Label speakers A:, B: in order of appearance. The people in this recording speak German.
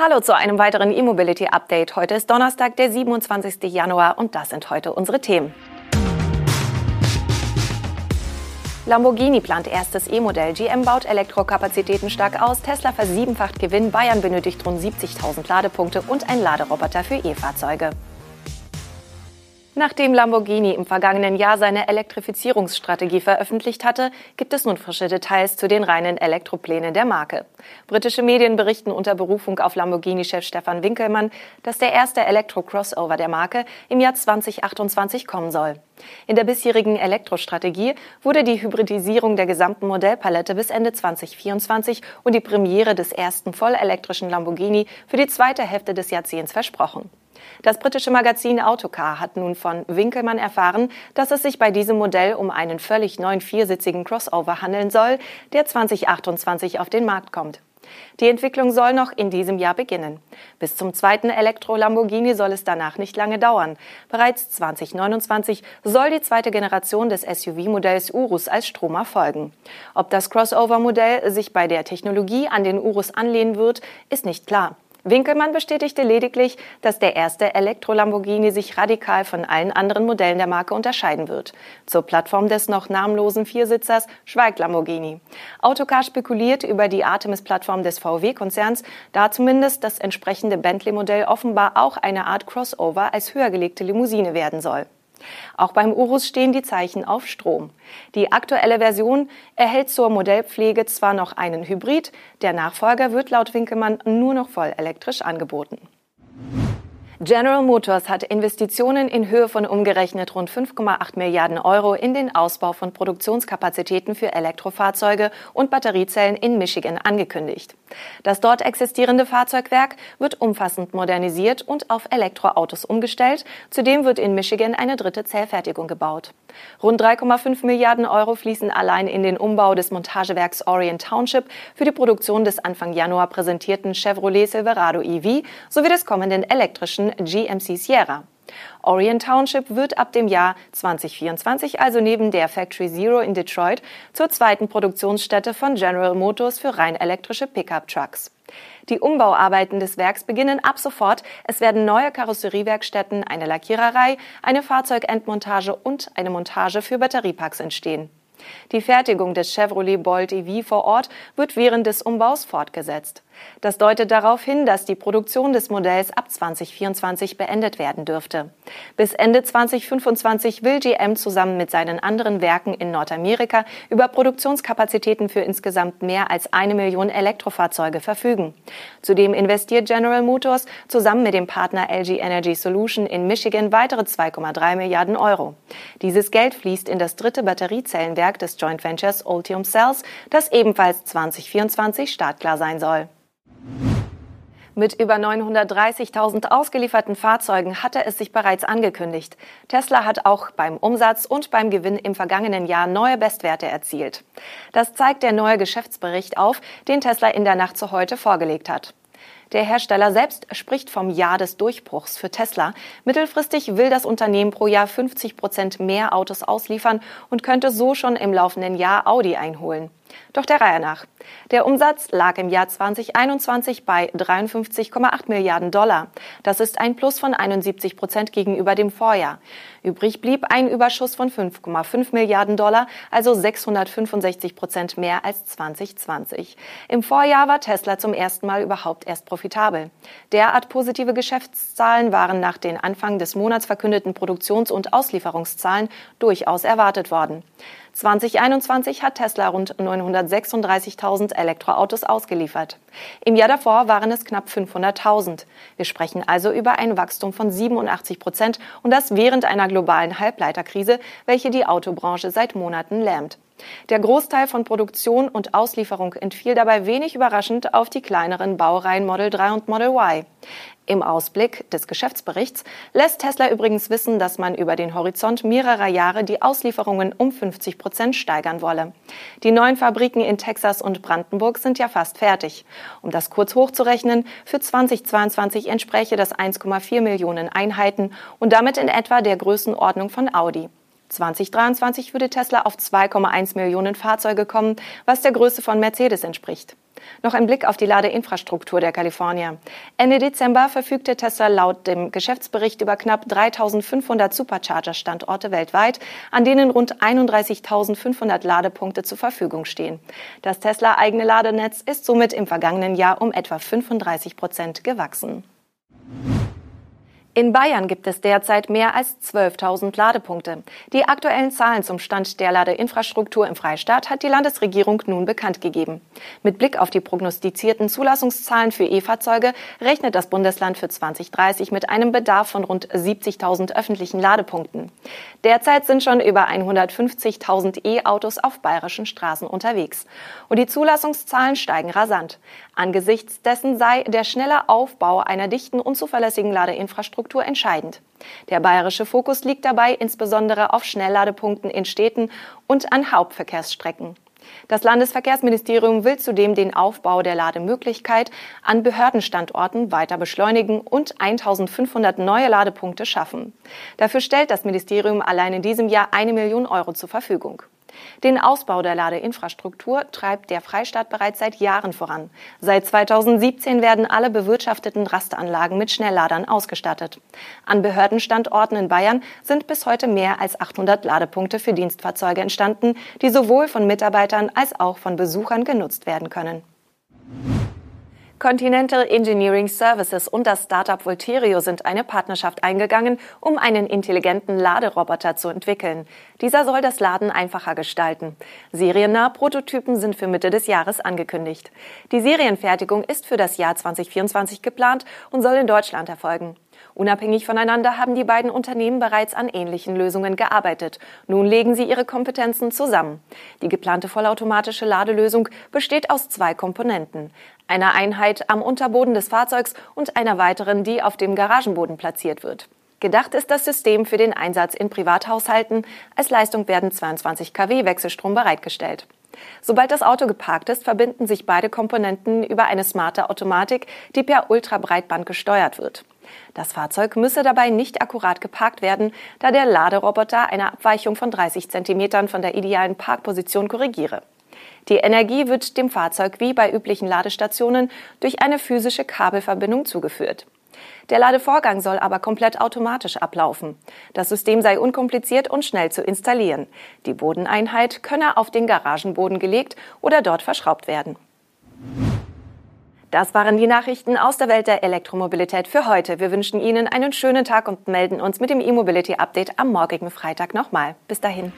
A: Hallo zu einem weiteren E-Mobility Update. Heute ist Donnerstag, der 27. Januar und das sind heute unsere Themen. Lamborghini plant erstes E-Modell, GM baut Elektrokapazitäten stark aus, Tesla versiebenfacht Gewinn, Bayern benötigt rund 70.000 Ladepunkte und ein Laderoboter für E-Fahrzeuge. Nachdem Lamborghini im vergangenen Jahr seine Elektrifizierungsstrategie veröffentlicht hatte, gibt es nun frische Details zu den reinen Elektroplänen der Marke. Britische Medien berichten unter Berufung auf Lamborghini-Chef Stefan Winkelmann, dass der erste Elektro-Crossover der Marke im Jahr 2028 kommen soll. In der bisherigen Elektrostrategie wurde die Hybridisierung der gesamten Modellpalette bis Ende 2024 und die Premiere des ersten vollelektrischen Lamborghini für die zweite Hälfte des Jahrzehnts versprochen. Das britische Magazin Autocar hat nun von Winkelmann erfahren, dass es sich bei diesem Modell um einen völlig neuen viersitzigen Crossover handeln soll, der 2028 auf den Markt kommt. Die Entwicklung soll noch in diesem Jahr beginnen. Bis zum zweiten Elektro-Lamborghini soll es danach nicht lange dauern. Bereits 2029 soll die zweite Generation des SUV-Modells Urus als Stromer folgen. Ob das Crossover-Modell sich bei der Technologie an den Urus anlehnen wird, ist nicht klar. Winkelmann bestätigte lediglich, dass der erste Elektro-Lamborghini sich radikal von allen anderen Modellen der Marke unterscheiden wird. Zur Plattform des noch namenlosen Viersitzers schweigt Lamborghini. Autocar spekuliert über die Artemis-Plattform des VW-Konzerns, da zumindest das entsprechende Bentley-Modell offenbar auch eine Art Crossover als höher gelegte Limousine werden soll. Auch beim Urus stehen die Zeichen auf Strom. Die aktuelle Version erhält zur Modellpflege zwar noch einen Hybrid, der Nachfolger wird laut Winkelmann nur noch voll elektrisch angeboten. General Motors hat Investitionen in Höhe von umgerechnet rund 5,8 Milliarden Euro in den Ausbau von Produktionskapazitäten für Elektrofahrzeuge und Batteriezellen in Michigan angekündigt. Das dort existierende Fahrzeugwerk wird umfassend modernisiert und auf Elektroautos umgestellt. Zudem wird in Michigan eine dritte Zellfertigung gebaut. Rund 3,5 Milliarden Euro fließen allein in den Umbau des Montagewerks Orient Township für die Produktion des Anfang Januar präsentierten Chevrolet Silverado EV sowie des kommenden elektrischen GMC Sierra. Orient Township wird ab dem Jahr 2024 also neben der Factory Zero in Detroit zur zweiten Produktionsstätte von General Motors für rein elektrische Pickup-Trucks. Die Umbauarbeiten des Werks beginnen ab sofort. Es werden neue Karosseriewerkstätten, eine Lackiererei, eine Fahrzeugendmontage und eine Montage für Batteriepacks entstehen. Die Fertigung des Chevrolet Bolt EV vor Ort wird während des Umbaus fortgesetzt. Das deutet darauf hin, dass die Produktion des Modells ab 2024 beendet werden dürfte. Bis Ende 2025 will GM zusammen mit seinen anderen Werken in Nordamerika über Produktionskapazitäten für insgesamt mehr als eine Million Elektrofahrzeuge verfügen. Zudem investiert General Motors zusammen mit dem Partner LG Energy Solution in Michigan weitere 2,3 Milliarden Euro. Dieses Geld fließt in das dritte Batteriezellenwerk des Joint Ventures Ultium Cells, das ebenfalls 2024 startklar sein soll. Mit über 930.000 ausgelieferten Fahrzeugen hatte es sich bereits angekündigt. Tesla hat auch beim Umsatz und beim Gewinn im vergangenen Jahr neue Bestwerte erzielt. Das zeigt der neue Geschäftsbericht auf, den Tesla in der Nacht zu heute vorgelegt hat. Der Hersteller selbst spricht vom Jahr des Durchbruchs für Tesla. Mittelfristig will das Unternehmen pro Jahr 50 Prozent mehr Autos ausliefern und könnte so schon im laufenden Jahr Audi einholen. Doch der Reihe nach. Der Umsatz lag im Jahr 2021 bei 53,8 Milliarden Dollar. Das ist ein Plus von 71 Prozent gegenüber dem Vorjahr. Übrig blieb ein Überschuss von 5,5 Milliarden Dollar, also 665 Prozent mehr als 2020. Im Vorjahr war Tesla zum ersten Mal überhaupt erst profitabel. Derart positive Geschäftszahlen waren nach den Anfang des Monats verkündeten Produktions- und Auslieferungszahlen durchaus erwartet worden. 2021 hat Tesla rund 936.000 Elektroautos ausgeliefert. Im Jahr davor waren es knapp 500.000. Wir sprechen also über ein Wachstum von 87 Prozent und das während einer globalen Halbleiterkrise, welche die Autobranche seit Monaten lähmt. Der Großteil von Produktion und Auslieferung entfiel dabei wenig überraschend auf die kleineren Baureihen Model 3 und Model Y. Im Ausblick des Geschäftsberichts lässt Tesla übrigens wissen, dass man über den Horizont mehrerer Jahre die Auslieferungen um 50 Prozent steigern wolle. Die neuen Fabriken in Texas und Brandenburg sind ja fast fertig. Um das kurz hochzurechnen, für 2022 entspräche das 1,4 Millionen Einheiten und damit in etwa der Größenordnung von Audi. 2023 würde Tesla auf 2,1 Millionen Fahrzeuge kommen, was der Größe von Mercedes entspricht. Noch ein Blick auf die Ladeinfrastruktur der Kalifornier. Ende Dezember verfügte Tesla laut dem Geschäftsbericht über knapp 3500 Supercharger-Standorte weltweit, an denen rund 31.500 Ladepunkte zur Verfügung stehen. Das Tesla-eigene Ladenetz ist somit im vergangenen Jahr um etwa 35 Prozent gewachsen. In Bayern gibt es derzeit mehr als 12.000 Ladepunkte. Die aktuellen Zahlen zum Stand der Ladeinfrastruktur im Freistaat hat die Landesregierung nun bekannt gegeben. Mit Blick auf die prognostizierten Zulassungszahlen für E-Fahrzeuge rechnet das Bundesland für 2030 mit einem Bedarf von rund 70.000 öffentlichen Ladepunkten. Derzeit sind schon über 150.000 E-Autos auf bayerischen Straßen unterwegs. Und die Zulassungszahlen steigen rasant. Angesichts dessen sei der schnelle Aufbau einer dichten und zuverlässigen Ladeinfrastruktur Infrastruktur entscheidend. Der bayerische Fokus liegt dabei insbesondere auf Schnellladepunkten in Städten und an Hauptverkehrsstrecken. Das Landesverkehrsministerium will zudem den Aufbau der Lademöglichkeit an Behördenstandorten weiter beschleunigen und 1500 neue Ladepunkte schaffen. Dafür stellt das Ministerium allein in diesem Jahr eine Million Euro zur Verfügung. Den Ausbau der Ladeinfrastruktur treibt der Freistaat bereits seit Jahren voran. Seit 2017 werden alle bewirtschafteten Rastanlagen mit Schnellladern ausgestattet. An Behördenstandorten in Bayern sind bis heute mehr als 800 Ladepunkte für Dienstfahrzeuge entstanden, die sowohl von Mitarbeitern als auch von Besuchern genutzt werden können. Continental Engineering Services und das Startup Volterio sind eine Partnerschaft eingegangen, um einen intelligenten Laderoboter zu entwickeln. Dieser soll das Laden einfacher gestalten. Seriennahe Prototypen sind für Mitte des Jahres angekündigt. Die Serienfertigung ist für das Jahr 2024 geplant und soll in Deutschland erfolgen. Unabhängig voneinander haben die beiden Unternehmen bereits an ähnlichen Lösungen gearbeitet. Nun legen sie ihre Kompetenzen zusammen. Die geplante vollautomatische Ladelösung besteht aus zwei Komponenten. Einer Einheit am Unterboden des Fahrzeugs und einer weiteren, die auf dem Garagenboden platziert wird. Gedacht ist das System für den Einsatz in Privathaushalten. Als Leistung werden 22 kW Wechselstrom bereitgestellt. Sobald das Auto geparkt ist, verbinden sich beide Komponenten über eine smarte Automatik, die per Ultrabreitband gesteuert wird. Das Fahrzeug müsse dabei nicht akkurat geparkt werden, da der Laderoboter eine Abweichung von 30 Zentimetern von der idealen Parkposition korrigiere. Die Energie wird dem Fahrzeug wie bei üblichen Ladestationen durch eine physische Kabelverbindung zugeführt. Der Ladevorgang soll aber komplett automatisch ablaufen. Das System sei unkompliziert und schnell zu installieren. Die Bodeneinheit könne auf den Garagenboden gelegt oder dort verschraubt werden. Das waren die Nachrichten aus der Welt der Elektromobilität für heute. Wir wünschen Ihnen einen schönen Tag und melden uns mit dem E-Mobility Update am morgigen Freitag nochmal. Bis dahin.